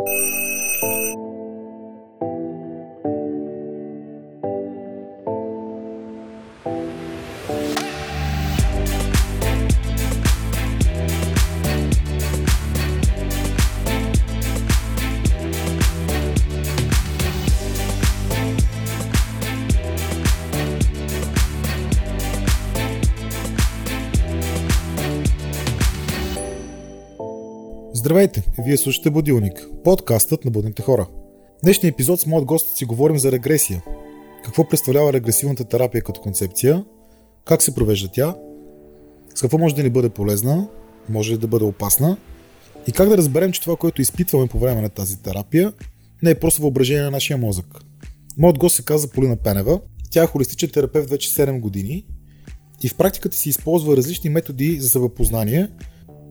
you Здравейте! Вие слушате Будилник, подкастът на будните хора. В днешния епизод с моят гост си говорим за регресия. Какво представлява регресивната терапия като концепция, как се провежда тя, с какво може да ни бъде полезна, може ли да бъде опасна и как да разберем, че това, което изпитваме по време на тази терапия, не е просто въображение на нашия мозък. Моят гост се казва Полина Пенева. Тя е холистичен терапевт вече 7 години и в практиката си използва различни методи за съвъпознание –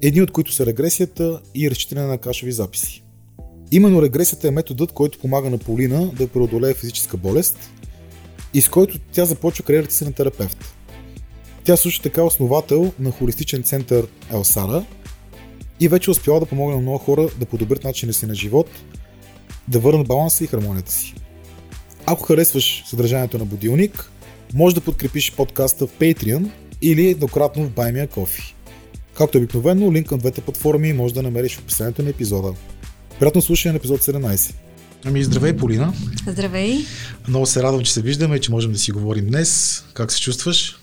едни от които са регресията и разчитане на кашеви записи. Именно регресията е методът, който помага на Полина да преодолее физическа болест и с който тя започва кариерата си на терапевт. Тя също така е основател на холистичен център Елсара и вече успяла да помогне на много хора да подобрят начина си на живот, да върнат баланса и хармонията си. Ако харесваш съдържанието на Будилник, може да подкрепиш подкаста в Patreon или еднократно в Buy Me Coffee. Както обикновено, линк към двете платформи може да намериш в описанието на епизода. Приятно слушане на епизод 17. Ами здравей, Полина. Здравей. Много се радвам, че се виждаме и че можем да си говорим днес. Как се чувстваш?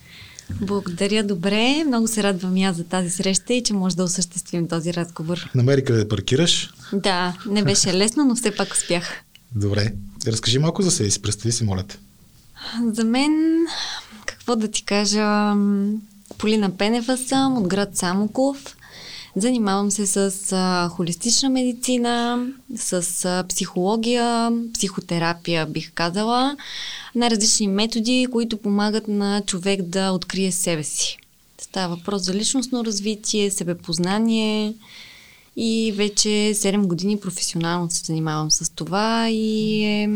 Благодаря, добре. Много се радвам и аз за тази среща и че може да осъществим този разговор. Намери къде да паркираш? Да, не беше лесно, но все пак успях. Добре. Разкажи малко за себе си. Представи си, моля те. За мен, какво да ти кажа, Полина Пенева съм от град Самоков. Занимавам се с а, холистична медицина, с а, психология, психотерапия, бих казала. Най-различни методи, които помагат на човек да открие себе си. Става въпрос за личностно развитие, себепознание и вече 7 години професионално се занимавам с това и е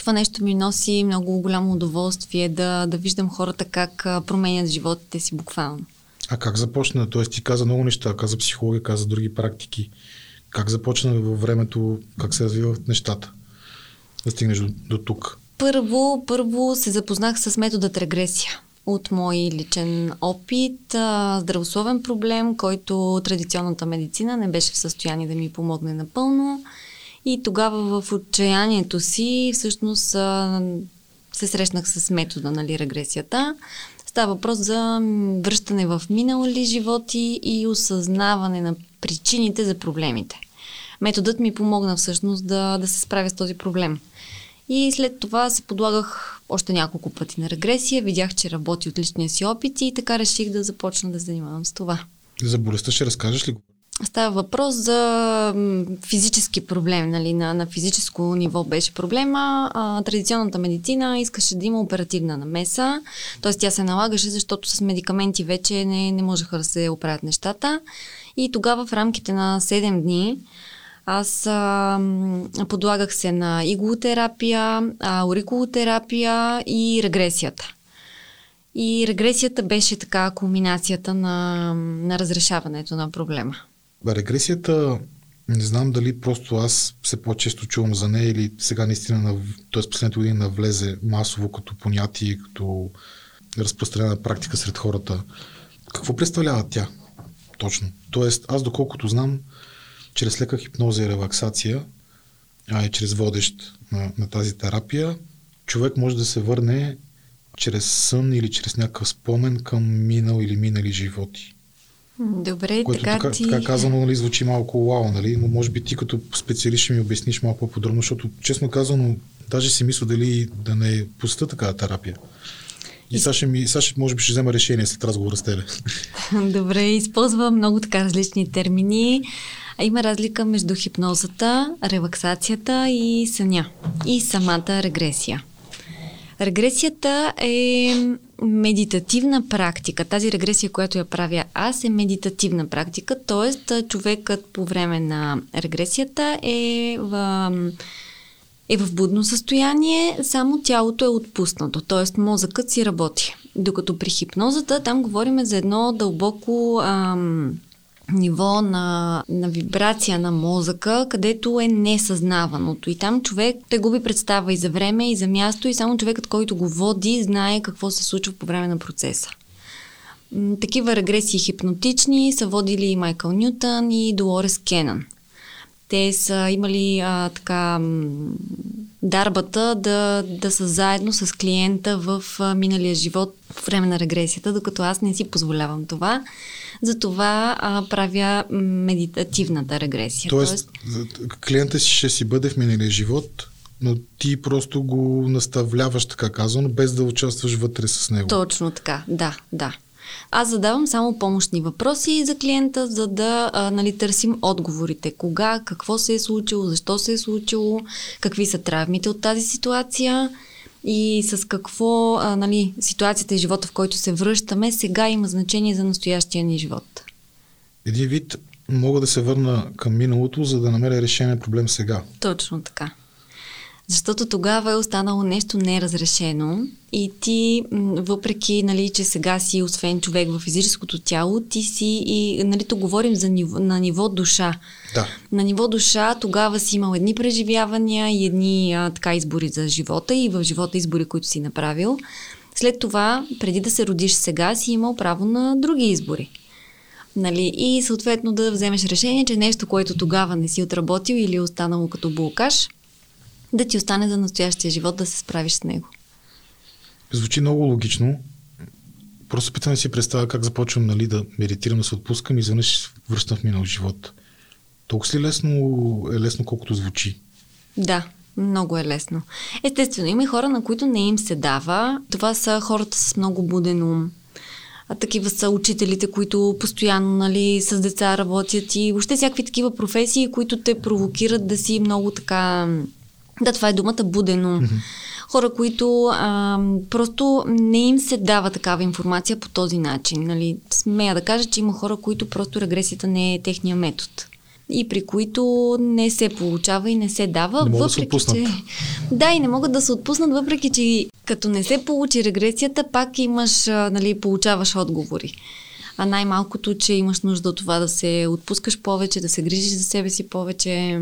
това нещо ми носи много голямо удоволствие да, да виждам хората как променят животите си буквално. А как започна? Тоест ти каза много неща, каза психология, каза други практики. Как започна във времето, как се развиват нещата? Да стигнеш до, до тук. Първо, първо се запознах с методът регресия от мой личен опит, здравословен проблем, който традиционната медицина не беше в състояние да ми помогне напълно. И тогава в отчаянието си всъщност се срещнах с метода, нали, регресията. Става въпрос за връщане в минали животи и осъзнаване на причините за проблемите. Методът ми помогна всъщност да, да се справя с този проблем. И след това се подлагах още няколко пъти на регресия, видях, че работи от личния си опит и така реших да започна да занимавам с това. За болестта ще разкажеш ли? Става въпрос за физически проблем, нали, на, на физическо ниво беше проблема. А, традиционната медицина искаше да има оперативна намеса, т.е. тя се налагаше, защото с медикаменти вече не, не можеха да се оправят нещата. И тогава в рамките на 7 дни аз а, подлагах се на иглотерапия, а, ориколотерапия и регресията. И регресията беше така кулминацията на, на разрешаването на проблема. Регресията, не знам дали просто аз се по-често чувам за нея или сега наистина, т.е. последните години навлезе масово като понятие, като разпространена практика сред хората. Какво представлява тя точно? Тоест, аз доколкото знам, чрез лека хипноза и релаксация, а и чрез водещ на, на тази терапия, човек може да се върне чрез сън или чрез някакъв спомен към минал или минали животи. Добре, което така, така, ти... така казано нали, звучи малко вау, нали? но може би ти като специалист ще ми обясниш малко по-подробно, защото честно казано, даже си мисля дали да не пуста такава терапия. И сега ще, ми, сега ще, може би ще взема решение след разговора с тебе. Добре, използва много така различни термини. А има разлика между хипнозата, релаксацията и съня. И самата регресия. Регресията е медитативна практика. Тази регресия, която я правя аз, е медитативна практика, т.е. човекът по време на регресията е в, е в будно състояние, само тялото е отпуснато, т.е. мозъкът си работи. Докато при хипнозата там говорим за едно дълбоко ам, ниво на, на вибрация на мозъка, където е несъзнаваното. И там човек, те губи представа и за време, и за място, и само човекът, който го води, знае какво се случва по време на процеса. Такива регресии хипнотични са водили и Майкъл Нютън и Долорес Кенън. Те са имали а, така дарбата да, да са заедно с клиента в а, миналия живот в време на регресията, докато аз не си позволявам това. Затова а, правя медитативната регресия. Тоест, Тоест, клиента си ще си бъде в миналия живот, но ти просто го наставляваш, така казано, без да участваш вътре с него. Точно така, да, да. Аз задавам само помощни въпроси за клиента, за да а, нали, търсим отговорите. Кога, какво се е случило, защо се е случило, какви са травмите от тази ситуация и с какво а, нали, ситуацията и живота, в който се връщаме, сега има значение за настоящия ни живот. Един вид мога да се върна към миналото, за да намеря решение на проблем сега. Точно така. Защото тогава е останало нещо неразрешено и ти, въпреки, нали, че сега си освен човек в физическото тяло, ти си и, нали, то говорим за ниво, на ниво душа. Да. На ниво душа тогава си имал едни преживявания и едни а, така избори за живота и в живота избори, които си направил. След това, преди да се родиш сега, си имал право на други избори. Нали? И съответно да вземеш решение, че нещо, което тогава не си отработил или е останало като блокаж – да ти остане за настоящия живот да се справиш с него. Звучи много логично. Просто питам да си представя как започвам нали, да медитирам, да се отпускам и изведнъж връщам в минал живот. Толкова ли лесно е лесно, колкото звучи? Да, много е лесно. Естествено, има и хора, на които не им се дава. Това са хората с много буден ум. А такива са учителите, които постоянно нали, с деца работят и въобще всякакви такива професии, които те провокират да си много така да, това е думата будено. Хора, които а, просто не им се дава такава информация по този начин. Нали? Смея да кажа, че има хора, които просто регресията не е техния метод и при които не се получава и не се дава. Не въпреки, да се че... Да, и не могат да се отпуснат, въпреки че като не се получи регресията, пак имаш, нали, получаваш отговори. А най-малкото, че имаш нужда от това да се отпускаш повече, да се грижиш за себе си повече.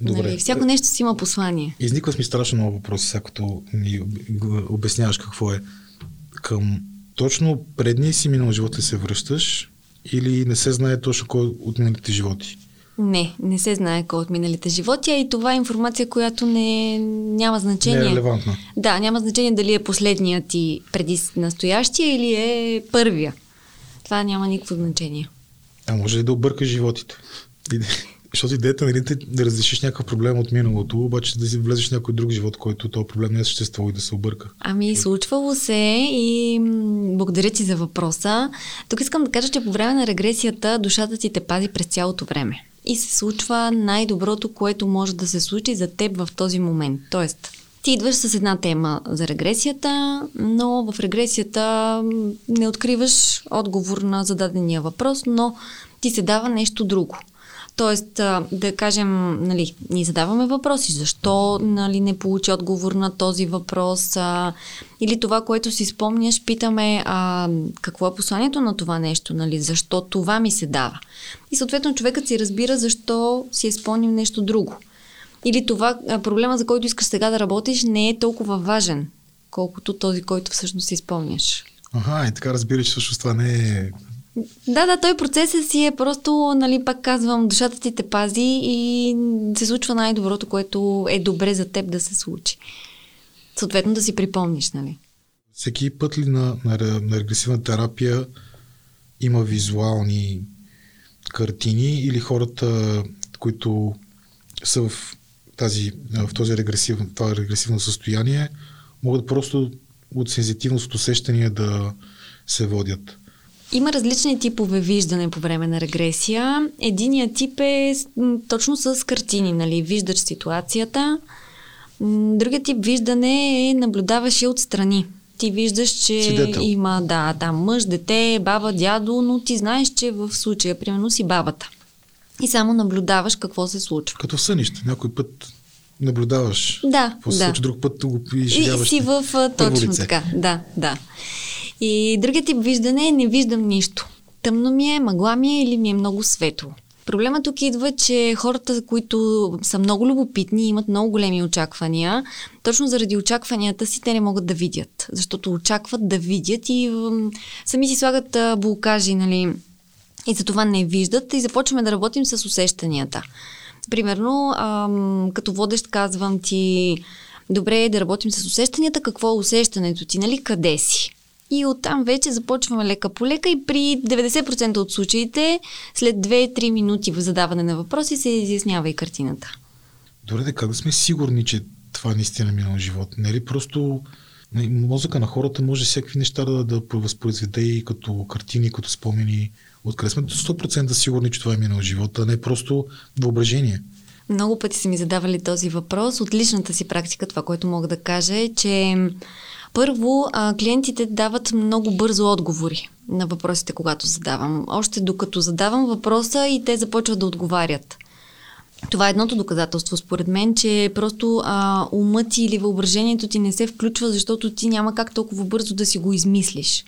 Добре. Нали, всяко нещо си има послание. Изникват ми страшно много въпроси, сега като ни обясняваш какво е. Към точно предния си минал живот ли се връщаш или не се знае точно кой от миналите животи? Не, не се знае кой от миналите животи, а и това е информация, която не, няма значение. Не е релевантна. Да, няма значение дали е последният ти преди настоящия или е първия. Това няма никакво значение. А може ли да объркаш животите? Защото идеята нали, да разрешиш някакъв проблем от миналото, обаче да си влезеш в някой друг живот, който този проблем не е съществувал и да се обърка. Ами, случвало се и благодаря ти за въпроса. Тук искам да кажа, че по време на регресията душата ти те пази през цялото време. И се случва най-доброто, което може да се случи за теб в този момент. Тоест, ти идваш с една тема за регресията, но в регресията не откриваш отговор на зададения въпрос, но ти се дава нещо друго. Тоест, да кажем, нали, ни задаваме въпроси, защо нали, не получи отговор на този въпрос, а, или това, което си спомняш, питаме а, какво е посланието на това нещо, нали, защо това ми се дава. И съответно човекът си разбира защо си е спомнил нещо друго. Или това проблема, за който искаш сега да работиш, не е толкова важен, колкото този, който всъщност си спомняш. Ага, и така разбираш, всъщност това не е да, да, той процесът си е просто, нали, пак казвам, душата ти те пази и се случва най-доброто, което е добре за теб да се случи. Съответно да си припомниш, нали? Всеки път ли на, на, на регресивна терапия има визуални картини или хората, които са в, тази, в този регресив, това регресивно състояние, могат просто от сензитивност, от усещания да се водят? Има различни типове виждане по време на регресия. Единият тип е точно с картини, нали? Виждаш ситуацията. Другият тип виждане е наблюдаваш и отстрани. Ти виждаш, че Свидетел. има, да, там мъж, дете, баба, дядо, но ти знаеш, че в случая, примерно, си бабата. И само наблюдаваш какво се случва. Като сънище. Някой път наблюдаваш. Да, какво се да. случва, друг път го изживяваш. И си в точно лице. така. Да, да. И другият тип виждане е не виждам нищо. тъмно ми е, мъгла ми е или ми е много светло. Проблема тук идва, че хората, които са много любопитни, имат много големи очаквания, точно заради очакванията си те не могат да видят, защото очакват да видят и сами си слагат блокажи, нали, и за това не виждат и започваме да работим с усещанията. Примерно, ам, като водещ казвам ти, добре е да работим с усещанията, какво е усещането ти, нали, къде си? И оттам вече започваме лека по лека и при 90% от случаите, след 2-3 минути в задаване на въпроси, се изяснява и картината. Добре, как да сме сигурни, че това наистина е минал живот? Не е ли просто мозъка на хората може всякакви неща да, да възпроизведе и като картини, като спомени. Откъде сме до 100% сигурни, че това е минал живота, а не просто въображение? Много пъти са ми задавали този въпрос. От личната си практика това, което мога да кажа е, че първо, а, клиентите дават много бързо отговори на въпросите, когато задавам. Още докато задавам въпроса и те започват да отговарят. Това е едното доказателство, според мен, че просто а, умът ти или въображението ти не се включва, защото ти няма как толкова бързо да си го измислиш.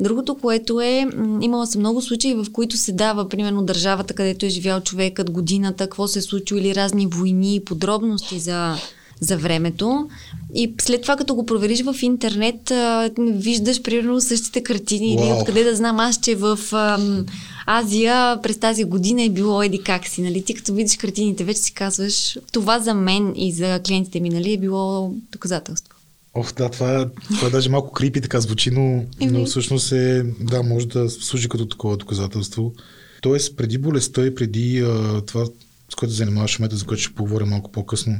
Другото, което е, имала съм много случаи, в които се дава, примерно, държавата, където е живял човекът, годината, какво се е случило или разни войни, подробности за за времето. И след това, като го провериш в интернет, а, виждаш примерно същите картини wow. или откъде да знам аз, че в Азия през тази година е било еди как си. Нали? Ти като видиш картините, вече си казваш, това за мен и за клиентите ми нали, е било доказателство. Ох, да, това, това е даже малко крипи, така звучи, но, но всъщност е, да, може да служи като такова доказателство. Тоест, преди болестта и преди а, това, с което занимаваш момента, за което ще поговоря малко по-късно,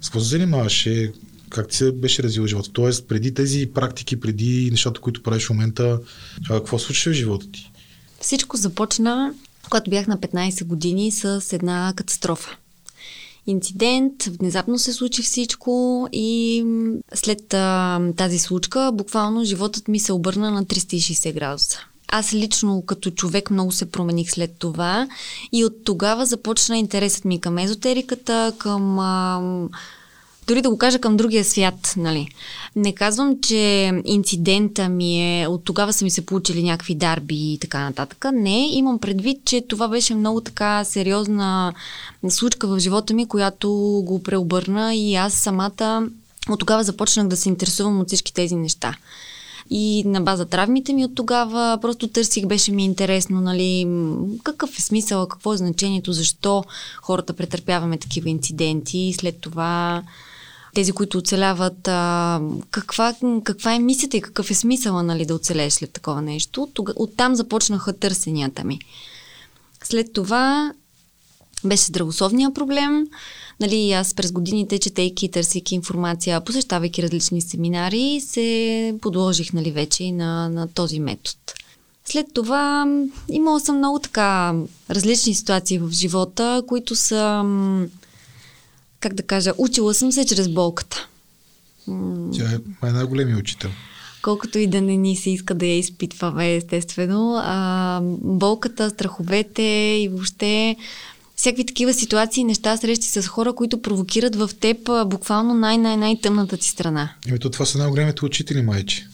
с какво се занимаваше? Как ти се беше развил живота? Тоест, преди тези практики, преди нещата, които правиш в момента, какво случва в живота ти? Всичко започна, когато бях на 15 години с една катастрофа. Инцидент, внезапно се случи всичко и след а, тази случка, буквално животът ми се обърна на 360 градуса. Аз лично като човек много се промених след това и от тогава започна интересът ми към езотериката, към... А, дори да го кажа към другия свят, нали. Не казвам, че инцидента ми е, от тогава са ми се получили някакви дарби и така нататък. Не, имам предвид, че това беше много така сериозна случка в живота ми, която го преобърна и аз самата от тогава започнах да се интересувам от всички тези неща. И на база травмите ми от тогава просто търсих, беше ми интересно, нали, какъв е смисъл, какво е значението, защо хората претърпяваме такива инциденти и след това тези, които оцеляват, а, каква, каква е мисията и какъв е смисъла нали, да оцелееш след такова нещо. Тога, оттам започнаха търсенията ми. След това беше здравословния проблем. Нали, аз през годините, четейки, търсейки информация, посещавайки различни семинари, се подложих нали, вече на, на този метод. След това имала съм много така различни ситуации в живота, които са, как да кажа, учила съм се чрез болката. Тя е най-големия учител. Колкото и да не ни се иска да я изпитваме, естествено. А, болката, страховете и въобще всякакви такива ситуации, неща, срещи с хора, които провокират в теб буквално най-най-най-тъмната ти страна. Еми, то това са най-големите учители, майче.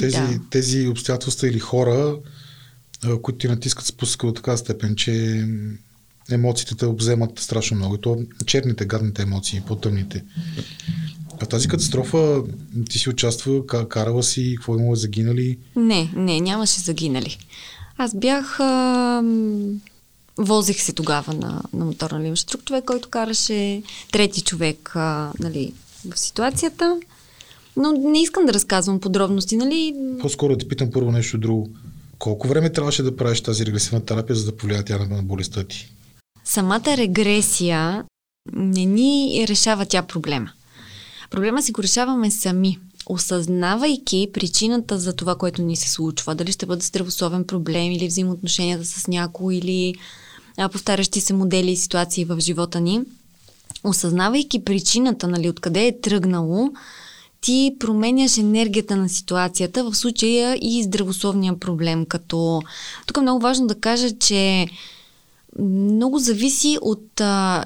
Тези, да. тези обстоятелства или хора, които ти натискат спуска до така степен, че емоциите те обземат страшно много. И то черните, гадните емоции, по-тъмните. А тази катастрофа ти си участва, карала си, какво имало загинали? Не, не, нямаше загинали. Аз бях а, Возех се тогава на, на моторна ли имаше друг човек, който караше трети човек а, нали, в ситуацията. Но не искам да разказвам подробности, нали? По-скоро да ти питам първо нещо друго. Колко време трябваше да правиш тази регресивна терапия, за да повлияе тя на болестта ти? Самата регресия не ни решава тя проблема. Проблема си го решаваме сами осъзнавайки причината за това, което ни се случва, дали ще бъде здравословен проблем или взаимоотношенията с някой или повтарящи се модели и ситуации в живота ни, осъзнавайки причината, нали, откъде е тръгнало, ти променяш енергията на ситуацията, в случая и здравословния проблем, като... Тук е много важно да кажа, че много зависи от, а,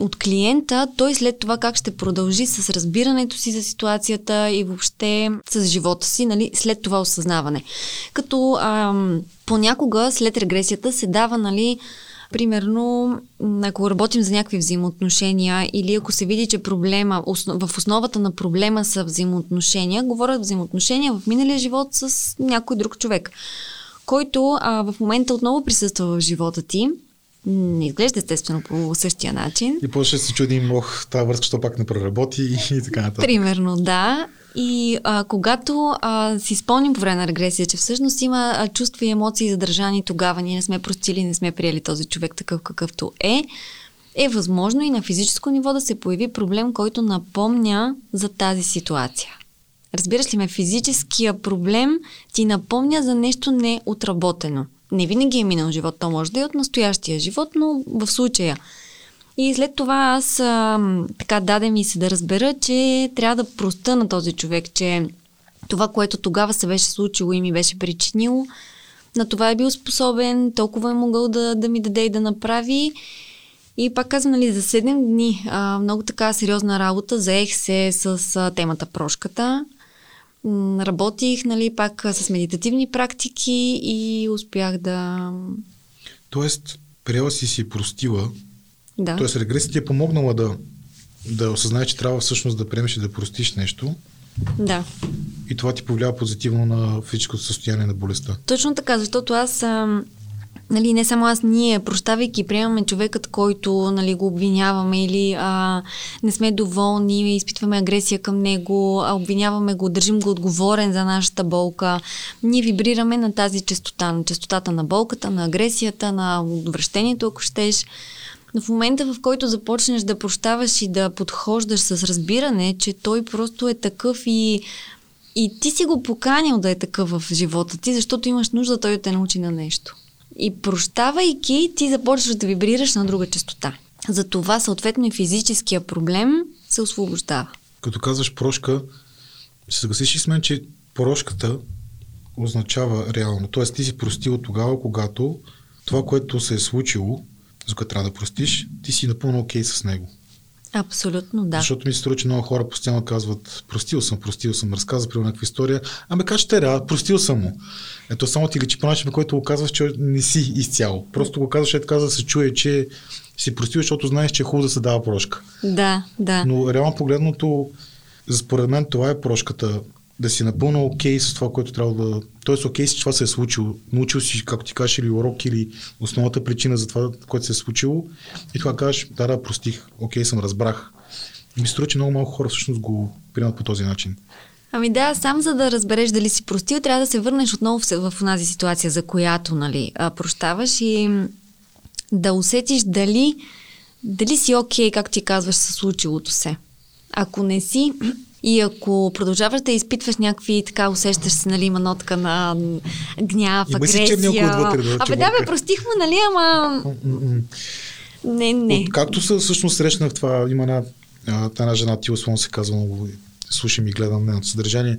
от клиента, той след това как ще продължи с разбирането си за ситуацията и въобще с живота си, нали, след това осъзнаване. Като а, понякога след регресията се дава, нали, Примерно, ако работим за някакви взаимоотношения или ако се види, че проблема, в основата на проблема са взаимоотношения, говорят взаимоотношения в миналия живот с някой друг човек, който а, в момента отново присъства в живота ти не изглежда естествено по същия начин. И после се чудим, ох, тази връзка, що пак не проработи и така нататък. Примерно, да. И а, когато а, си спомним по време на регресия, че всъщност има а, чувства и емоции задържани тогава, ние не сме простили, не сме приели този човек такъв какъвто е, е възможно и на физическо ниво да се появи проблем, който напомня за тази ситуация. Разбираш ли ме, физическия проблем ти напомня за нещо неотработено. Не винаги е минал живот, то може да е от настоящия живот, но в случая – и след това аз а, така даде ми се да разбера, че трябва да проста на този човек, че това, което тогава се беше случило и ми беше причинило, на това е бил способен, толкова е могъл да, да ми даде и да направи. И пак казвам, нали, за 7 дни а, много така сериозна работа, заех се с а, темата прошката. Работих, нали, пак с медитативни практики и успях да... Тоест, приела си си простила да. Тоест регресията ти е помогнала да, да осъзнаеш, че трябва всъщност да приемеш и да простиш нещо. Да. И това ти повлиява позитивно на физическото състояние на болестта. Точно така, защото аз а, нали, не само аз, ние, прощавайки, приемаме човекът, който нали, го обвиняваме или а, не сме доволни, изпитваме агресия към него, а обвиняваме го, държим го отговорен за нашата болка. Ние вибрираме на тази частота, на частотата на болката, на агресията, на отвращението, ако щеш. Но в момента, в който започнеш да прощаваш и да подхождаш с разбиране, че той просто е такъв и, и ти си го поканил да е такъв в живота ти, защото имаш нужда той да те научи на нещо. И прощавайки, ти започваш да вибрираш на друга частота. Затова, съответно, и физическия проблем се освобождава. Като казваш прошка, се съгласиш и с мен, че прошката означава реално. Тоест ти си простил тогава, когато това, което се е случило, за което трябва да простиш, ти си напълно окей okay с него. Абсолютно, да. Защото ми се струва, че много хора постоянно казват, простил съм, простил съм, разказва при някаква история. Ами как ще реа, простил съм му. Ето само ти личи по начин, на който го казваш, че не си изцяло. Просто го казваш, е така, да се чуе, че си простил, защото знаеш, че е хубаво да се дава прошка. Да, да. Но реално погледното, според мен това е прошката да си напълно окей okay с това, което трябва да... Тоест окей okay с това се е случило. Научил си, както ти кажеш, или урок, или основната причина за това, което се е случило. И това кажеш, да, да, простих, окей okay, съм, разбрах. И ми струва, че много малко хора всъщност го приемат по този начин. Ами да, сам за да разбереш дали си простил, трябва да се върнеш отново в, в тази ситуация, за която нали, прощаваш и да усетиш дали, дали си окей, okay, както ти казваш, със случилото се. Ако не си, и ако продължаваш да изпитваш някакви, така усещаш се, нали, има нотка на гняв, има агресия. Си отвътре, да, Абе, да, бе, простих му, нали, ама... Не, не. От, както се всъщност срещнах това, има една, една жена, Тил Слон се казва, много слушам и гледам нейното съдържание.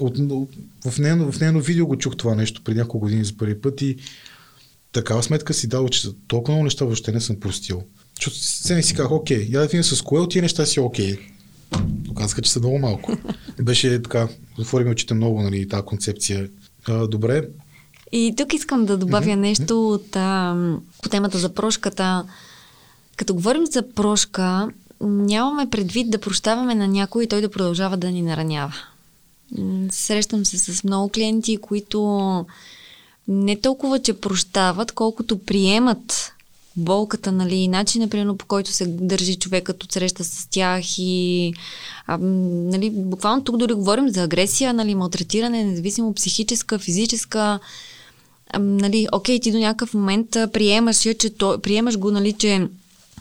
От, от, в, нейно, в нейно видео го чух това нещо преди няколко години за първи път и такава сметка си дал, че толкова много неща въобще не съм простил. Защото се не си казах, окей, я да видим с кое от тия неща си окей. Оказаха, че са много малко. Беше така, затвориме очите много, нали, тази концепция. А, добре. И тук искам да добавя mm-hmm. нещо от, а, по темата за прошката. Като говорим за прошка, нямаме предвид да прощаваме на някой и той да продължава да ни наранява. Срещам се с много клиенти, които не толкова, че прощават, колкото приемат болката, нали, и начина, примерно, по който се държи човекът от среща с тях и а, нали, буквално тук дори говорим за агресия, нали, малтретиране, независимо психическа, физическа, а, нали, окей, ти до някакъв момент приемаш я, че то, приемаш го, нали, че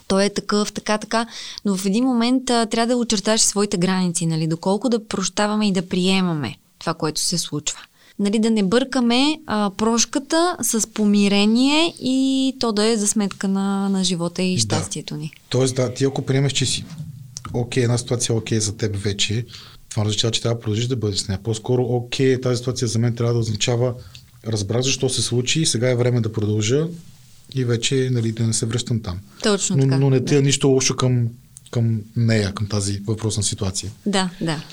той е такъв, така, така, но в един момент а, трябва да очерташ своите граници, нали, доколко да прощаваме и да приемаме това, което се случва нали, да не бъркаме а, прошката с помирение и то да е за сметка на, на живота и щастието ни. Тоест, да, ти ако приемеш, че си окей, една ситуация е окей за теб вече, това означава, че трябва да продължиш да бъдеш с нея. По-скоро, окей, тази ситуация за мен трябва да означава разбрах защо се случи и сега е време да продължа и вече нали, да не се връщам там. Точно но, така. но не да. те нищо лошо към, към нея, към тази въпросна ситуация. Да, да.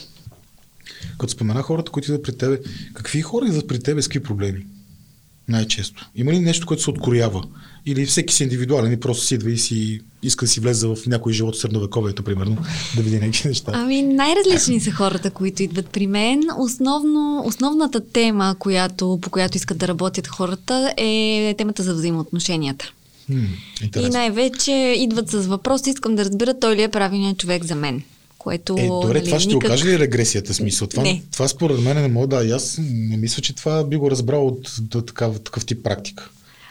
Като спомена хората, които идват при тебе, какви хора идват при тебе с какви проблеми? Най-често. Има ли нещо, което се откроява? Или всеки си индивидуален и просто си идва и си иска да си влезе в някой живот в средновековието, примерно, да види някакви неща? Ами най-различни са хората, които идват при мен. Основно, основната тема, която, по която искат да работят хората е темата за взаимоотношенията. Хм, И най-вече идват с въпрос, искам да разбера той ли е правилният човек за мен. Което, Е, добре, нали, това ще никак... окаже ли регресията смисъл? Това, Не. това според мен не мога да. и Аз не мисля, че това би го разбрал от, от такав, такъв тип практика.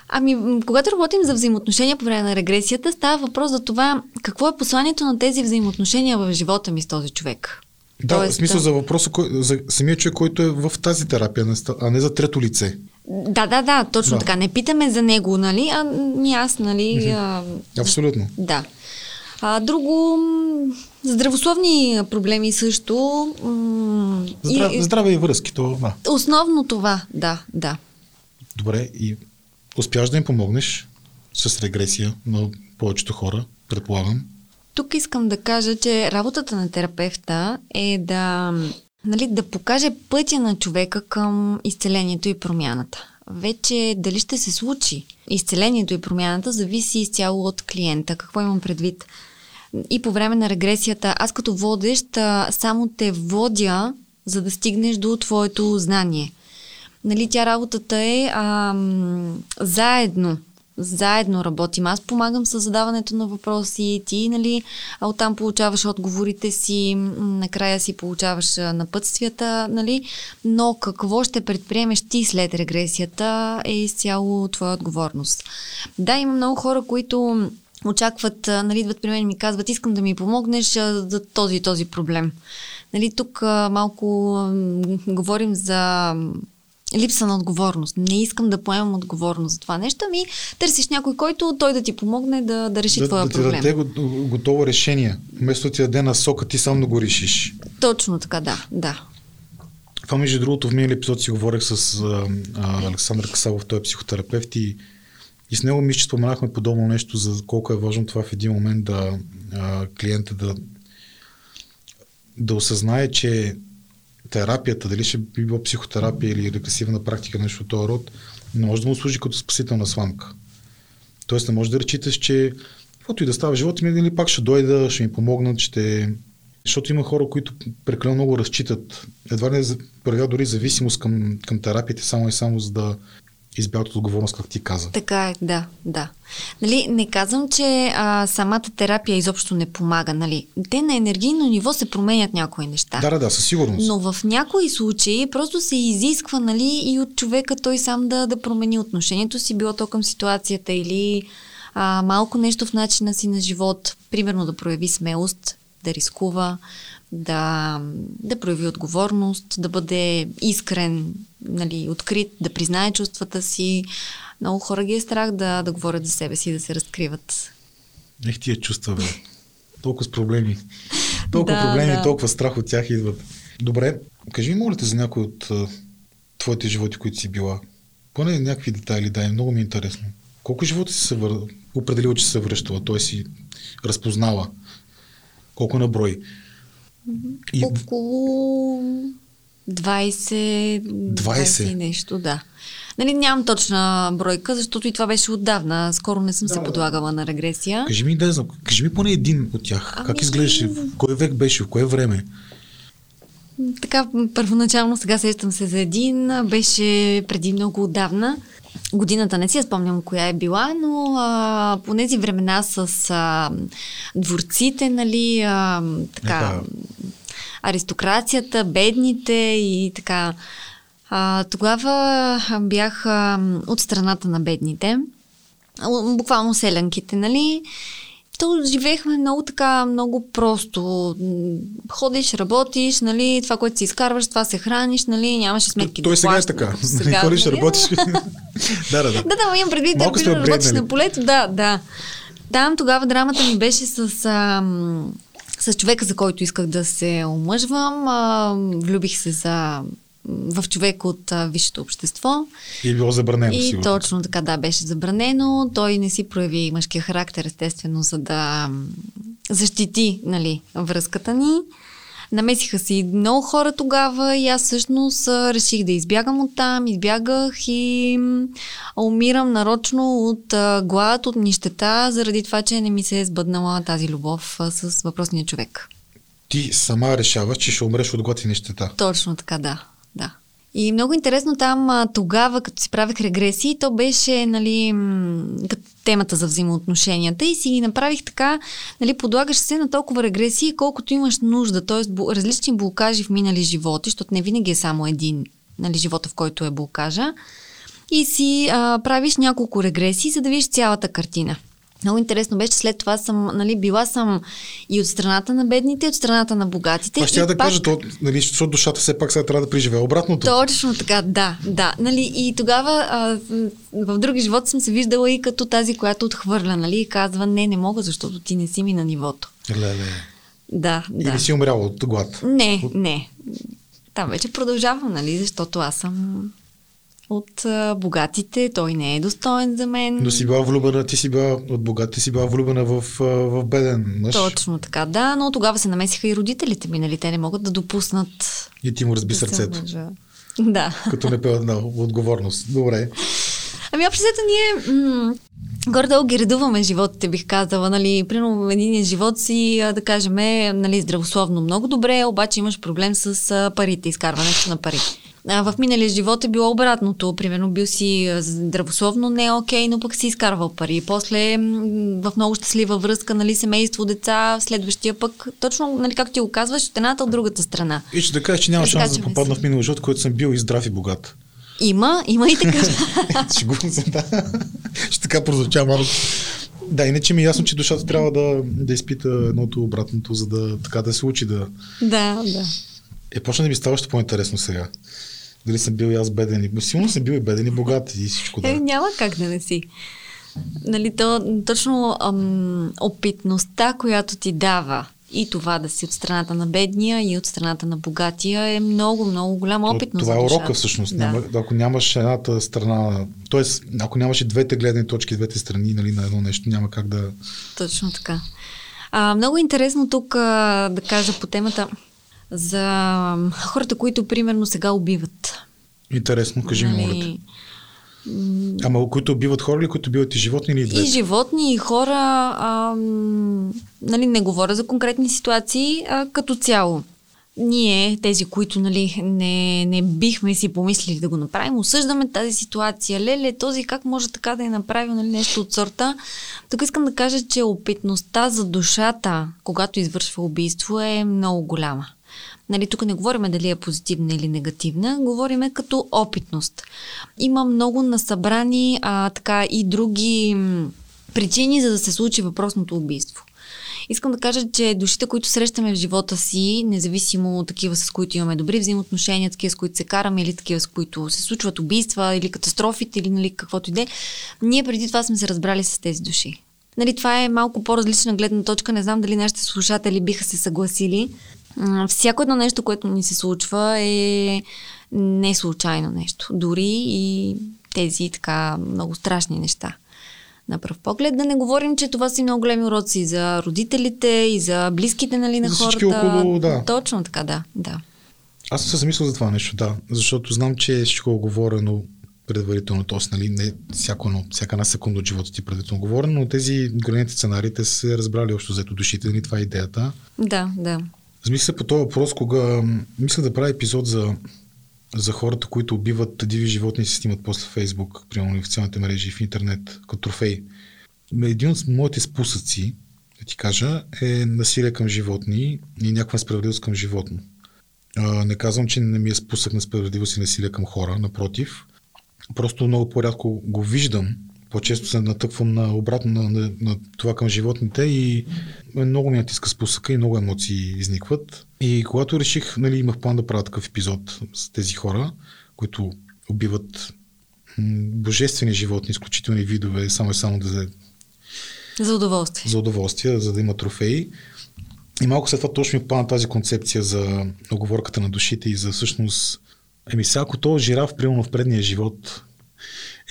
Ами, когато работим за взаимоотношения по време на регресията, става въпрос за това какво е посланието на тези взаимоотношения в живота ми с този човек. Да, Тоест, в смисъл за въпроса, кой, за самия човек, който е в тази терапия, а не за трето лице. Да, да, да, точно Да. така. Не питаме за него, нали, а ми аз, нали. А, Абсолютно. да. А, друго, здравословни проблеми също. м, Здрав, и, здраве и връзки, то да. основно това, да, да. Добре, и успяваш да им помогнеш с регресия на повечето хора, предполагам. Тук искам да кажа, че работата на терапевта е да, нали, да покаже пътя на човека към изцелението и промяната. Вече дали ще се случи изцелението и промяната зависи изцяло от клиента. Какво имам предвид? И по време на регресията, аз като водещ само те водя, за да стигнеш до твоето знание. Нали, тя работата е а, заедно. Заедно работим. Аз помагам с задаването на въпроси, ти, нали, а оттам получаваш отговорите си, накрая си получаваш напътствията, нали, но какво ще предприемеш ти след регресията е изцяло твоя отговорност. Да, има много хора, които очакват, нали, идват при мен и ми казват, искам да ми помогнеш за този и този проблем. Нали, тук малко говорим за липса на отговорност. Не искам да поемам отговорност за това нещо, ми търсиш някой, който той да ти помогне да, да реши да, твоя да ти проблем. даде го- готово решение. Вместо да ти даде насока, ти сам да го решиш. Точно така, да, да. Това, между другото, в минали епизод си говорех с а, а, Александър Касалов, той е психотерапевт и, и с него мисля, че споменахме подобно нещо за колко е важно това в един момент да а, клиента да, да осъзнае, че терапията, дали ще би било психотерапия или регресивна практика, нещо от този род, не може да му служи като спасителна сламка. Тоест не може да речиташ, че каквото и да става в живота ми, нали, пак ще дойда, ще ми помогнат, ще... Защото има хора, които прекалено много разчитат. Едва не проявяват дори зависимост към, към терапията, само и само за да избягат от отговорност, как ти каза. Така е, да, да. Нали, не казвам, че а, самата терапия изобщо не помага. Нали. Те на енергийно ниво се променят някои неща. Да, да, да, със сигурност. Но в някои случаи просто се изисква нали, и от човека той сам да, да промени отношението си, било то към ситуацията или а, малко нещо в начина си на живот. Примерно да прояви смелост, да рискува, да, да прояви отговорност, да бъде искрен, нали, открит, да признае чувствата си. Много хора ги е страх да, да говорят за себе си, да се разкриват. Ех тия чувства, бе. Толкова с проблеми. Толкова Да, проблеми, да. толкова страх от тях идват. Добре, кажи ми, моля те, за някой от а, твоите животи, които си била. Поне някакви детайли, дай, много ми е интересно. Колко живота си се вър... определила, че се връщала, т.е. си разпознала? Колко на брой? И Около 20, 20 и нещо, да. Нали, нямам точна бройка, защото и това беше отдавна. Скоро не съм Да, се да. подлагала на регресия. кажи ми, да, знам, кажи ми поне един от тях. Ами- Как изглеждаше? В кой век беше? В кое време? Така, първоначално сега сещам се за един. Беше преди много отдавна. Годината не си я спомням коя е била, но а, по тези времена с а, дворците, нали, а, така, Еха. Аристокрацията, бедните и така. А, тогава бях а, от страната на бедните, буквално селянките, нали? То живеехме много така, много просто. Ходиш, работиш, нали, това, което си изкарваш, това се храниш, нали, нямаше сметки Той да сега е така. като Сега, Ходиш, нали? работиш. да, да, да. Да, да, имам предвид, да, работиш на полето, да, да. Там тогава драмата ми беше с, а, с човека, за който исках да се омъжвам. А, влюбих се за в човек от а, висшето общество. И е било забранено, И сигурно. точно така, да, беше забранено. Той не си прояви мъжкия характер, естествено, за да защити, нали, връзката ни. Намесиха се и много хора тогава и аз всъщност реших да избягам от там. Избягах и умирам нарочно от глад, от нищета, заради това, че не ми се е сбъднала тази любов с въпросния човек. Ти сама решаваш, че ще умреш от глад и нещета. Точно така, да. И много интересно там тогава, като си правех регресии, то беше нали, темата за взаимоотношенията и си ги направих така, нали, подлагаш се на толкова регресии, колкото имаш нужда, т.е. различни блокажи в минали животи, защото не винаги е само един нали, живота, в който е блокажа. И си а, правиш няколко регресии, за да видиш цялата картина. Много интересно беше, след това съм, нали, била съм и от страната на бедните, и от страната на богатите. Това ще да пак- кажа, то, нали, защото душата все пак сега трябва да преживее обратното. Точно така, да, да. Нали, и тогава а, в други животи съм се виждала и като тази, която отхвърля, нали, и казва, не, не мога, защото ти не си ми на нивото. Леле. Да, да. Или си умряла от глад. Не, не. Там вече продължавам, нали, защото аз съм от а, богатите, той не е достоен за мен. Но си била влюбена, ти си била от богат, ти си била влюбена в, в беден мъж. Точно така, да, но тогава се намесиха и родителите ми, нали, те не могат да допуснат И ти му разби да сърцето. Да. Като не пева на отговорност. Добре. Ами общо ние м- горе-долу ги редуваме животите, бих казала. Нали, примерно един живот си, да кажем, нали, здравословно много добре, обаче имаш проблем с парите, изкарването на пари. А, в миналия живот е било обратното. Примерно бил си здравословно не е окей, но пък си изкарвал пари. После в много щастлива връзка, нали, семейство, деца, следващия пък, точно, нали, както ти го казваш, от едната от другата страна. И ще да кажеш, че няма шанс да попадна в минал живот, който съм бил и здрав и богат. Има, има и така. Шегувам се, да. Ще така прозвуча малко. Да, иначе ми е ясно, че душата трябва да, да изпита едното обратното, за да така да се учи да... да, да. Е, почна да ми става още по-интересно сега. Дали съм бил и аз беден. Силно съм бил и беден и богат и всичко Е, да. няма как да не си. Нали, то, точно ам, опитността, която ти дава и това да си от страната на бедния и от страната на богатия е много, много голяма То- опитност. Това е урока всъщност. Да. Няма, ако нямаш едната страна, т.е. ако нямаш и двете гледни точки, двете страни нали, на едно нещо, няма как да... Точно така. А, много интересно тук а, да кажа по темата за хората, които примерно сега убиват. Интересно, кажи моля. Нали, м, Ама които убиват хора или които убиват и животни или и И двете? животни, и хора, а, нали, не говоря за конкретни ситуации, а като цяло. Ние, тези, които нали, не, не бихме си помислили да го направим, осъждаме тази ситуация. Леле, този как може така да е направил нали, нещо от сорта. Тук искам да кажа, че опитността за душата, когато извършва убийство, е много голяма. Нали, тук не говорим дали е позитивна или негативна, говориме като опитност. Има много насъбрани а, така и други причини, за да се случи въпросното убийство. Искам да кажа, че душите, които срещаме в живота си, независимо от такива, с които имаме добри взаимоотношения, такива, с които се караме, или такива, с които се случват убийства, или катастрофите, или нали, каквото и да е, ние преди това сме се разбрали с тези души. Нали, това е малко по-различна гледна точка. Не знам дали нашите слушатели биха се съгласили. Всяко едно нещо, което ни се случва е не случайно нещо. Дори и тези така много страшни неща. На пръв поглед да не говорим, че това са и много големи уроци за родителите и за близките нали, на За хората. около, да. Точно така, да. да. Аз съм се замислил за това нещо, да. Защото знам, че е всичко оговорено предварително, т.е. Нали, не всяко, едно, всяка една секунда от живота ти е предварително говорено, но тези големите сценарии те са се разбрали общо взето душите, нали, това е идеята. Да, да. Замисля по този въпрос, кога мисля да правя епизод за, за хората, които убиват диви животни и се снимат после в Фейсбук, примерно в социалните мрежи и в интернет, като трофей. Един от моите спусъци, да ти кажа, е насилие към животни и някаква несправедливост към животно. А, не казвам, че не ми е спусък на справедливост и насилие към хора, напротив. Просто много по-рядко го виждам. По-често се натъквам на обратно на, на, на това към животните и много ми натиска спусъка и много емоции изникват. И когато реших, нали, имах план да правя такъв епизод с тези хора, които убиват божествени животни, изключителни видове, само и само да, За удоволствие. за удоволствие, за да има трофеи. И малко след това точно ми плана тази концепция за оговорката на душите и за всъщност Еми сега, ако този жираф, примерно в предния живот,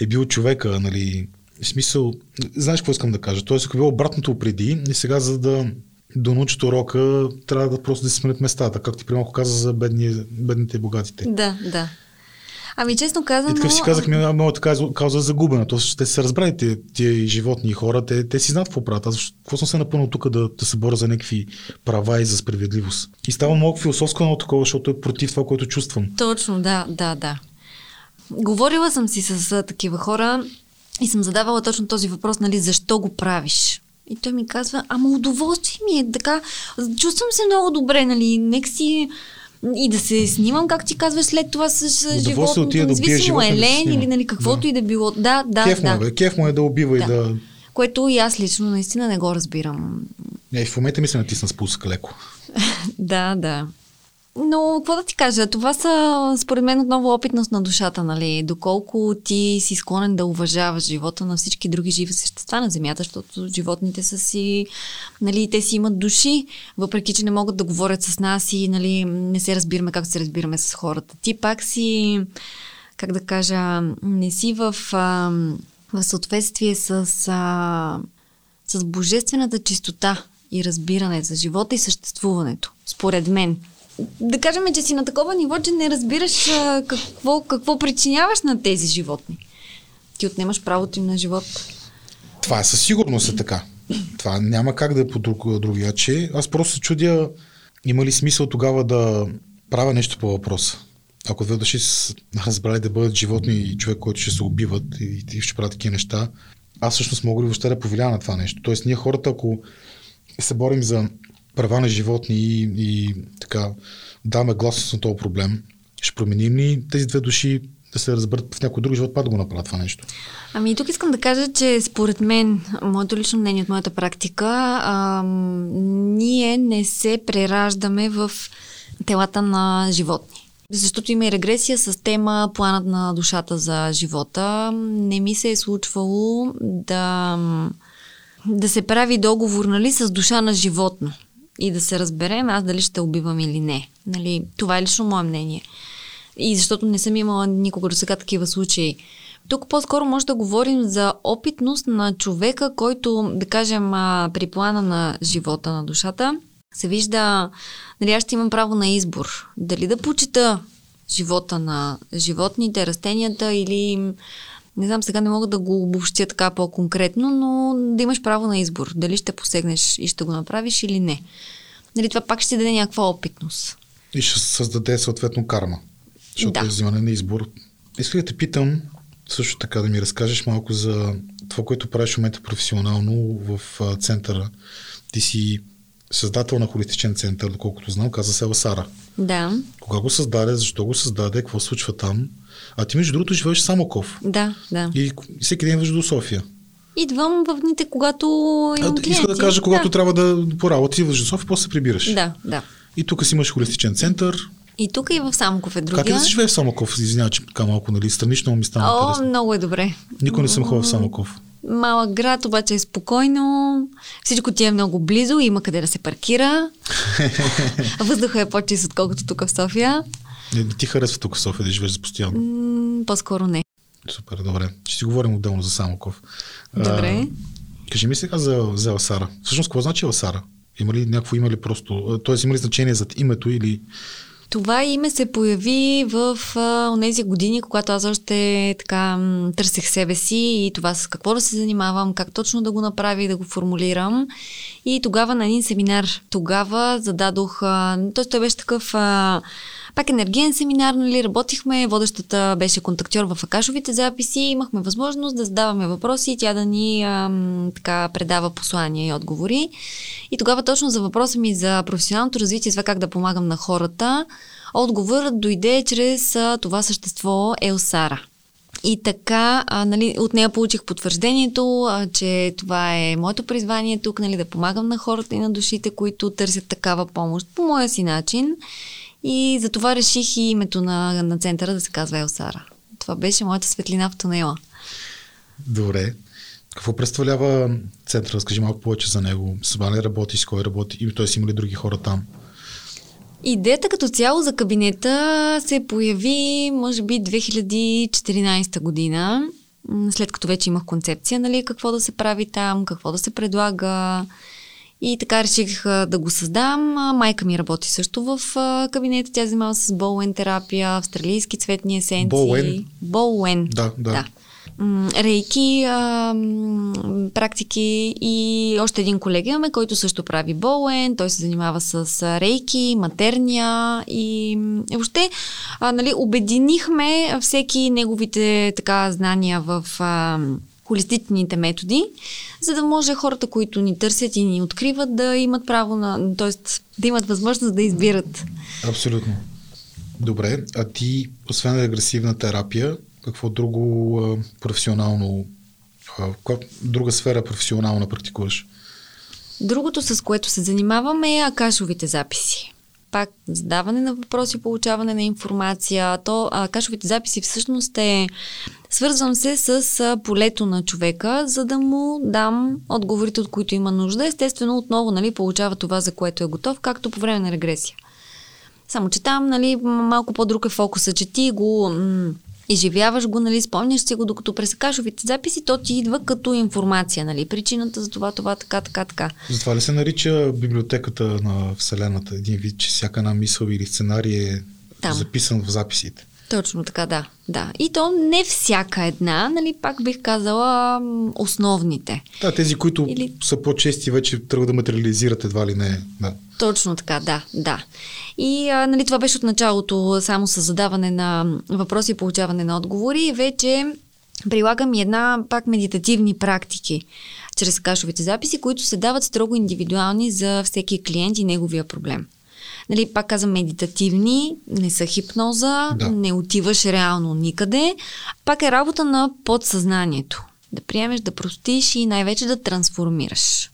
е бил човека, нали, в смисъл, знаеш какво искам да кажа? Тоест, ако е било обратното преди, и сега за да да научат урока, трябва да просто да се сменят местата, както ти примерно каза за бедни, бедните и богатите. Да, да. Ами честно. И така си казахме, моята кауза е загубена. То те се разбрали тия, тия животни и хора, те, те си знаят какво правят. Аз какво съм се напълнил тук да, да се боря за някакви права и за справедливост. И става много философско на такова, защото е против това, което чувствам. Точно, да, да, да. Говорила съм си с, с такива хора и съм задавала точно този въпрос, нали, защо го правиш? И той ми казва, ама удоволствие ми е така, чувствам се много добре, нали, нека си и да се снимам, как ти казваш, след това с, с животното, да независимо е лен или нали, каквото да. и да било. Да, да, Кеф да. Му е, кеф му е да убива да. и да... Което и аз лично наистина не го разбирам. Не, в момента ми се натисна спусък леко. да, да. Но, какво да ти кажа, това са, според мен, отново опитност на душата, нали? Доколко ти си склонен да уважаваш живота на всички други живи същества на Земята, защото животните са си, нали, те си имат души, въпреки, че не могат да говорят с нас и, нали, не се разбираме как се разбираме с хората. Ти пак си, как да кажа, не си в, а, в съответствие с, а, с божествената чистота и разбиране за живота и съществуването, според мен да кажем, че си на такова ниво, че не разбираш а, какво, какво причиняваш на тези животни. Ти отнемаш правото им на живот. Това със сигурност е така. Това няма как да е по друг, другия, че аз просто се чудя има ли смисъл тогава да правя нещо по въпроса. Ако две души разбрали да бъдат животни и човек, който ще се убиват и, и ще правят такива неща, аз всъщност мога ли въобще да повлияя на това нещо. Тоест ние хората, ако се борим за права на животни и, и така даваме гласност на този проблем, ще променим ли тези две души да се разберат в някой друг живот, пак да го направят това нещо? Ами тук искам да кажа, че според мен, моето лично мнение от моята практика, а, ние не се прераждаме в телата на животни. Защото има и регресия с тема планът на душата за живота. Не ми се е случвало да, да се прави договор нали, с душа на животно и да се разберем аз дали ще убивам или не. Нали, това е лично мое мнение. И защото не съм имала никога до сега такива случаи. Тук по-скоро може да говорим за опитност на човека, който, да кажем, при плана на живота, на душата, се вижда, нали, аз ще имам право на избор. Дали да почита живота на животните, растенията или не знам, сега не мога да го обобщя така по-конкретно, но да имаш право на избор. Дали ще посегнеш и ще го направиш или не. Нали, това пак ще даде някаква опитност. И ще създаде съответно карма. Защото да. е взимане на избор. Искам да те питам също така да ми разкажеш малко за това, което правиш в момента професионално в центъра. Ти си създател на холистичен център, доколкото знам, каза се Сара. Да. Кога го създаде, защо го създаде, какво случва там? А ти между другото живееш Самоков. Да, да. И всеки ден идваш до София. Идвам в дните, когато имам клиенти. Иска да кажа, когато да. трябва да по работа идваш до София, после се прибираш. Да, да. И тук си имаш холистичен център. И тук и в Самоков е другия. Как е да се живее в Самоков? Извинявай, че така малко, нали, странично ми стана О, интересно. много е добре. Никой не съм ходил в Самоков. Малък град, обаче е спокойно. Всичко ти е много близо, има къде да се паркира. Въздуха е по-чист, отколкото тук в София. Не, не ти харесва тук в София да живееш постоянно? М- по-скоро не. Супер, добре. Ще си говорим отделно за Самоков. Добре. А, кажи ми сега за, за Елсара. Всъщност, какво значи Елсара? Има ли някакво име ли просто? Тоест, има ли значение зад името или това име се появи в тези години, когато аз още така търсех себе си и това с какво да се занимавам, как точно да го направя и да го формулирам. И тогава на един семинар, тогава зададох, т.е. той беше такъв а, пак енергиен семинар, нали, работихме, водещата беше контактьор в Акашовите записи, имахме възможност да задаваме въпроси и тя да ни а, така предава послания и отговори. И тогава точно за въпроса ми за професионалното развитие, това как да помагам на хората, отговорът дойде чрез това същество Елсара. И така, а, нали, от нея получих потвърждението, а, че това е моето призвание тук, нали, да помагам на хората и на душите, които търсят такава помощ по моя си начин. И затова реших и името на, на центъра да се казва Елсара. Това беше моята светлина в тунела. Добре. Какво представлява центъра? Разкажи малко повече за него. С ли работи, с кой работи? И т.е. има ли други хора там? Идеята като цяло за кабинета се появи, може би, 2014 година, след като вече имах концепция, нали, какво да се прави там, какво да се предлага. И така реших да го създам. Майка ми работи също в кабинета. Тя занимава с болуен терапия, австралийски цветни есенции. Болуен? Болуен. Да, да. да рейки а, практики и още един колега имаме, който също прави болен, той се занимава с рейки, матерния и, и въобще а, нали, обединихме всеки неговите така знания в а, холистичните методи, за да може хората, които ни търсят и ни откриват, да имат право на, т.е. да имат възможност да избират. Абсолютно. Добре, а ти, освен агресивна терапия, какво друго а, професионално, а, каква друга сфера професионална практикуваш? Другото, с което се занимаваме е акашовите записи. Пак задаване на въпроси, получаване на информация. То акашовите записи всъщност е свързвам се с полето на човека, за да му дам отговорите, от които има нужда. Естествено, отново нали, получава това, за което е готов, както по време на регресия. Само, че там нали, малко по-друг е фокуса, че ти го м- изживяваш го, нали, спомняш си го, докато пресекашовите записи, то ти идва като информация, нали, причината за това, това, така, така, така. Затова ли се нарича библиотеката на Вселената? Един вид, че всяка една мисъл или сценарий е Там. записан в записите. Точно така, да. да. И то не всяка една, нали, пак бих казала основните. Да, тези, които Или... са по-чести, вече трябва да материализират едва ли не. Да. Точно така, да, да. И а, нали, това беше от началото само с задаване на въпроси и получаване на отговори. Вече прилагам и една пак медитативни практики чрез кашовите записи, които се дават строго индивидуални за всеки клиент и неговия проблем. Нали, пак казвам, медитативни, не са хипноза, да. не отиваш реално никъде. Пак е работа на подсъзнанието. Да приемеш, да простиш и най-вече да трансформираш.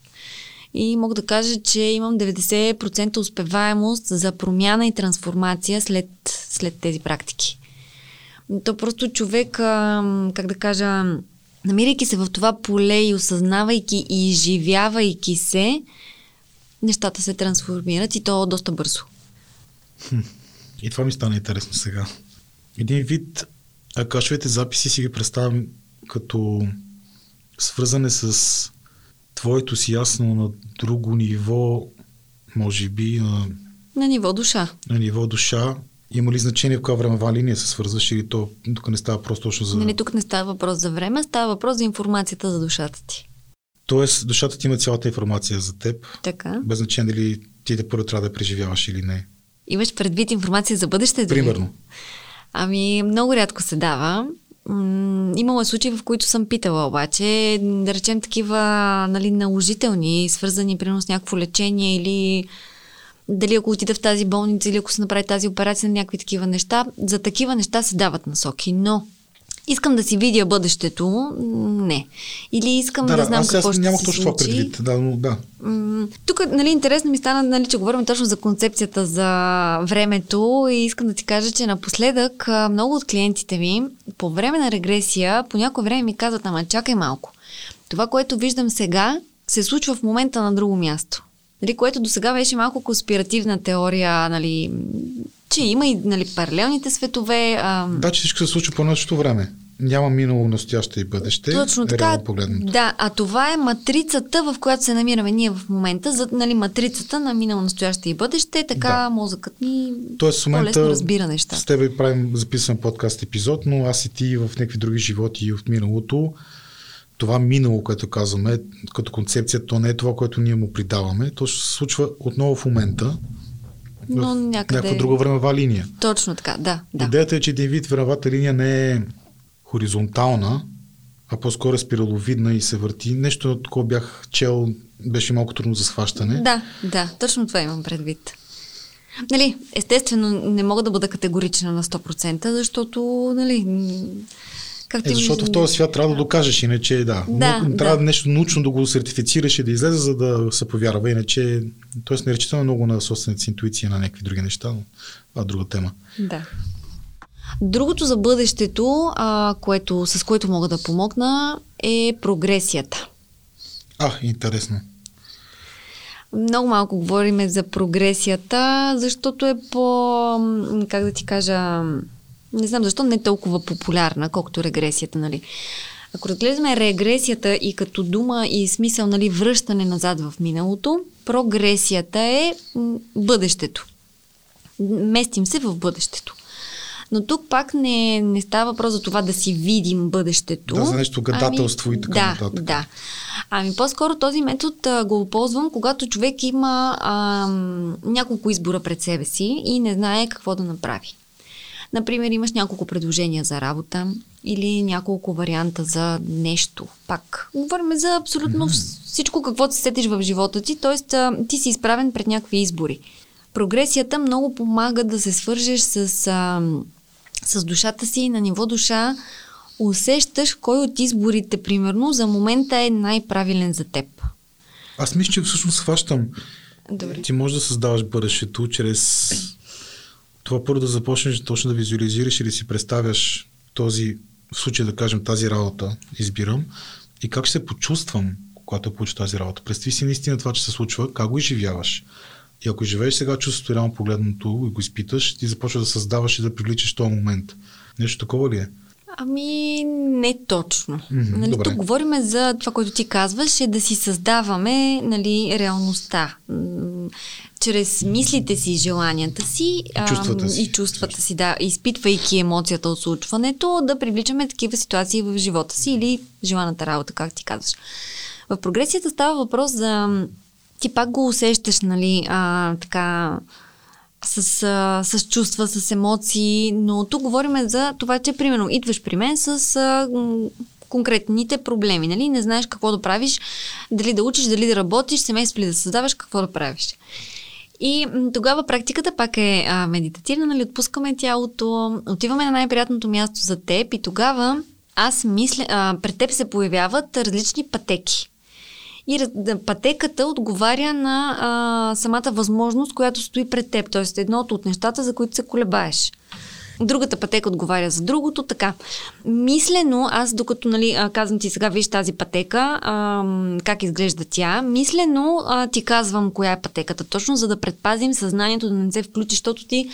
И мога да кажа, че имам 90% успеваемост за промяна и трансформация след, след тези практики. То просто човек, как да кажа, намирайки се в това поле и осъзнавайки и изживявайки се, нещата се трансформират и то доста бързо. И това ми стана интересно сега. Един вид акашовите записи си ги представям като свързане с твоето си ясно на друго ниво, може би на... На ниво душа. На ниво душа. Има ли значение в каква времева линия се свързваш или то тук не става просто точно за... Не, не, тук не става въпрос за време, става въпрос за информацията за душата ти. Тоест, душата ти има цялата информация за теб. Така. Без значение дали ти да първо трябва да преживяваш или не. Имаш предвид информация за бъдещето? Примерно. Ами, много рядко се дава. Имало е случаи, в които съм питала, обаче, да речем такива нали, наложителни, свързани примерно с някакво лечение или дали ако отида в тази болница или ако се направи тази операция на някакви такива неща. За такива неща се дават насоки, но Искам да си видя бъдещето, не. Или искам да, да знам аз какво аз ще нямах се точно това предвид. Да, но, да. Тук, нали, интересно ми стана, нали, че говорим точно за концепцията за времето и искам да ти кажа, че напоследък много от клиентите ми по време на регресия по някое време ми казват, ама чакай малко. Това, което виждам сега, се случва в момента на друго място. Нали, което до сега беше малко конспиративна теория, нали, че има и нали, паралелните светове. А... Да, че всичко се случва по нашето време. Няма минало, настояще и бъдеще. Точно така. Да, а това е матрицата, в която се намираме ние в момента, за нали, матрицата на минало, настояще и бъдеще. Така да. мозъкът ни Тоест, в момента по-лесно разбира неща. С тебе правим записан подкаст епизод, но аз и ти в някакви други животи и в миналото това минало, което казваме, като концепция, то не е това, което ние му придаваме. То ще се случва отново в момента, но някъде... някаква друга времева линия. Точно така, да. да. Идеята е, че един вид времевата линия не е хоризонтална, а по-скоро е спираловидна и се върти. Нещо такова бях чел, беше малко трудно за схващане. Да, да, точно това имам предвид. Нали, естествено, не мога да бъда категорична на 100%, защото, нали, как е, защото в този свят трябва да докажеш, иначе да. да Но, трябва да. нещо научно да го сертифицираш и да излезе, за да се повярва. Иначе, т.е. не речитаме много на собствената си интуиция на някакви други неща, но това е друга тема. Да. Другото за бъдещето, а, което, с което мога да помогна, е прогресията. А, интересно. много малко говорим за прогресията, защото е по, как да ти кажа, не знам защо не е толкова популярна, колкото регресията, нали. Ако разглеждаме регресията и като дума и смисъл, нали, връщане назад в миналото, прогресията е бъдещето. Местим се в бъдещето. Но тук пак не, не става въпрос за това да си видим бъдещето. Да, за нещо гадателство ами, и така да, нататък. Да, Ами по-скоро този метод а, го ползвам, когато човек има а, няколко избора пред себе си и не знае какво да направи. Например, имаш няколко предложения за работа или няколко варианта за нещо. Пак, говорим за абсолютно всичко, какво се сетиш в живота ти, т.е. ти си изправен пред някакви избори. Прогресията много помага да се свържеш с, а, с душата си на ниво душа, усещаш кой от изборите, примерно, за момента е най-правилен за теб. Аз мисля, че всъщност хващам. Добре. Ти можеш да създаваш бъдещето чрез това първо да започнеш точно да визуализираш или си представяш този, в случай да кажем тази работа, избирам, и как ще се почувствам, когато получа тази работа. Представи си наистина това, че се случва, как го изживяваш. И ако живееш сега чувството реално погледното и го изпиташ, ти започваш да създаваш и да привличаш този момент. Нещо такова ли е? Ами, не точно. Mm-hmm, нали, добре. тук говорим за това, което ти казваш, е да си създаваме нали, реалността. Чрез мислите си, желанията си, чувствата си. и чувствата си, да, изпитвайки емоцията от случването, да привличаме такива ситуации в живота си или желаната работа, как ти казваш. В прогресията става въпрос за... Ти пак го усещаш, нали, а, така с, с чувства, с емоции, но тук говорим за това, че примерно идваш при мен с конкретните проблеми, нали? Не знаеш какво да правиш, дали да учиш, дали да работиш, семейство ли да създаваш, какво да правиш. И тогава практиката пак е а, медитативна, нали? Отпускаме тялото, отиваме на най-приятното място за теб и тогава аз мисля, а, пред теб се появяват различни пътеки. И пътеката отговаря на а, самата възможност, която стои пред теб. Тоест едното от нещата, за които се колебаеш. Другата пътека отговаря за другото, така. Мислено, аз докато нали, казвам ти сега, виж тази пътека, а, как изглежда тя, мислено а, ти казвам коя е пътеката точно, за да предпазим съзнанието да не се включи, защото ти,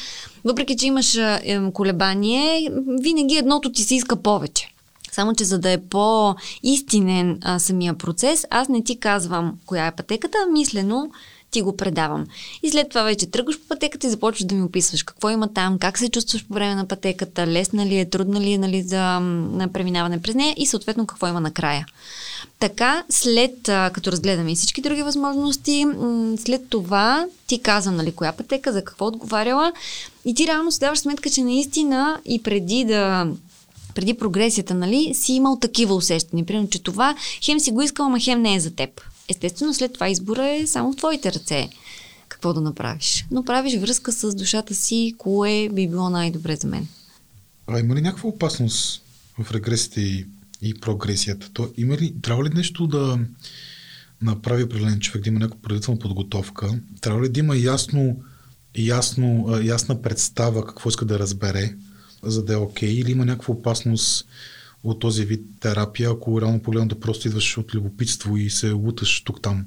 въпреки че имаш е, колебание, винаги едното ти се иска повече. Само, че за да е по-истинен а, самия процес, аз не ти казвам коя е пътеката, а мислено ти го предавам. И след това вече тръгваш по пътеката и започваш да ми описваш какво има там, как се чувстваш по време на пътеката, лесна ли е, трудна ли е нали, за м, преминаване през нея и съответно какво има накрая. Така, след като разгледаме и всички други възможности, след това ти казвам, нали, коя пътека, за какво отговаряла и ти реално си даваш сметка, че наистина и преди да преди прогресията, нали, си имал такива усещания. Примерно, че това хем си го искал, ама хем не е за теб. Естествено, след това избора е само в твоите ръце какво да направиш. Но правиш връзка с душата си, кое би било най-добре за мен. А има ли някаква опасност в регресията и, и прогресията? То, има ли, трябва ли нещо да направи определен човек, да има някаква предварителна подготовка? Трябва ли да има ясно, ясно, ясна представа какво иска да разбере, за да е окей? Или има някаква опасност от този вид терапия, ако реално погледнато просто идваш от любопитство и се луташ тук-там?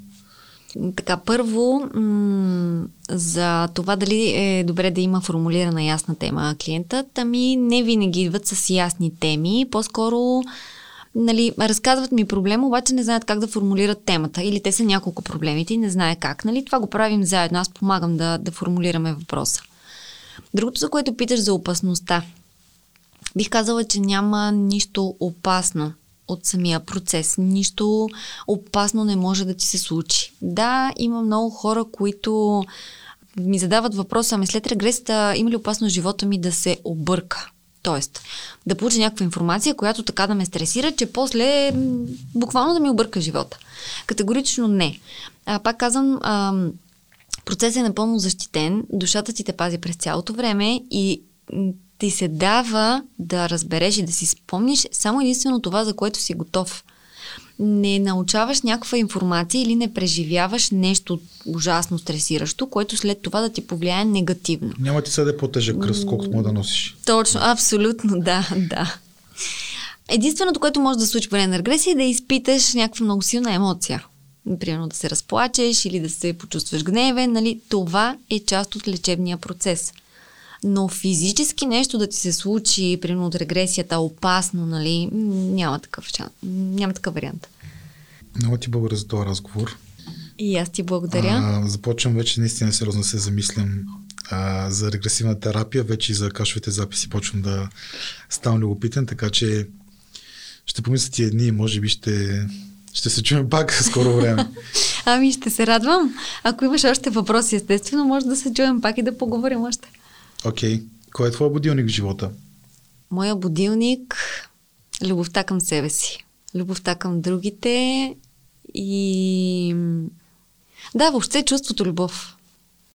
Така, първо, м- за това дали е добре да има формулирана ясна тема клиентът, ами не винаги идват с ясни теми. По-скоро нали, разказват ми проблем, обаче не знаят как да формулират темата. Или те са няколко проблемите и не знае как. Нали? Това го правим заедно. Аз помагам да, да формулираме въпроса. Другото, за което питаш за опасността. Бих казала, че няма нищо опасно от самия процес. Нищо опасно не може да ти се случи. Да, има много хора, които ми задават въпроса, ами след регресата има ли опасност живота ми да се обърка? Тоест, да получа някаква информация, която така да ме стресира, че после буквално да ми обърка живота. Категорично не. А, пак казвам, а, процесът е напълно защитен, душата ти те пази през цялото време и ти се дава да разбереш и да си спомниш само единствено това, за което си готов. Не научаваш някаква информация или не преживяваш нещо ужасно стресиращо, което след това да ти повлияе негативно. Няма ти се да е по-тежък кръст, колкото може да носиш. Точно, абсолютно, да, да. Единственото, което може да случи по време на регресия е да изпиташ някаква много силна емоция. примерно да се разплачеш или да се почувстваш гневен, нали, това е част от лечебния процес. Но физически нещо да ти се случи, примерно от регресията, опасно, нали, няма такъв, няма такъв вариант. Много ти благодаря за този разговор. И аз ти благодаря. А, започвам вече наистина сериозно се замислям а, за регресивна терапия, вече и за кашовите записи почвам да ставам любопитен, така че ще помисля ти едни, може би ще, ще се чуем пак скоро време. ами ще се радвам. Ако имаш още въпроси, естествено, може да се чуем пак и да поговорим още. Окей. Okay. Кой е твой будилник в живота? Моя будилник любовта към себе си. Любовта към другите и да, въобще чувството любов.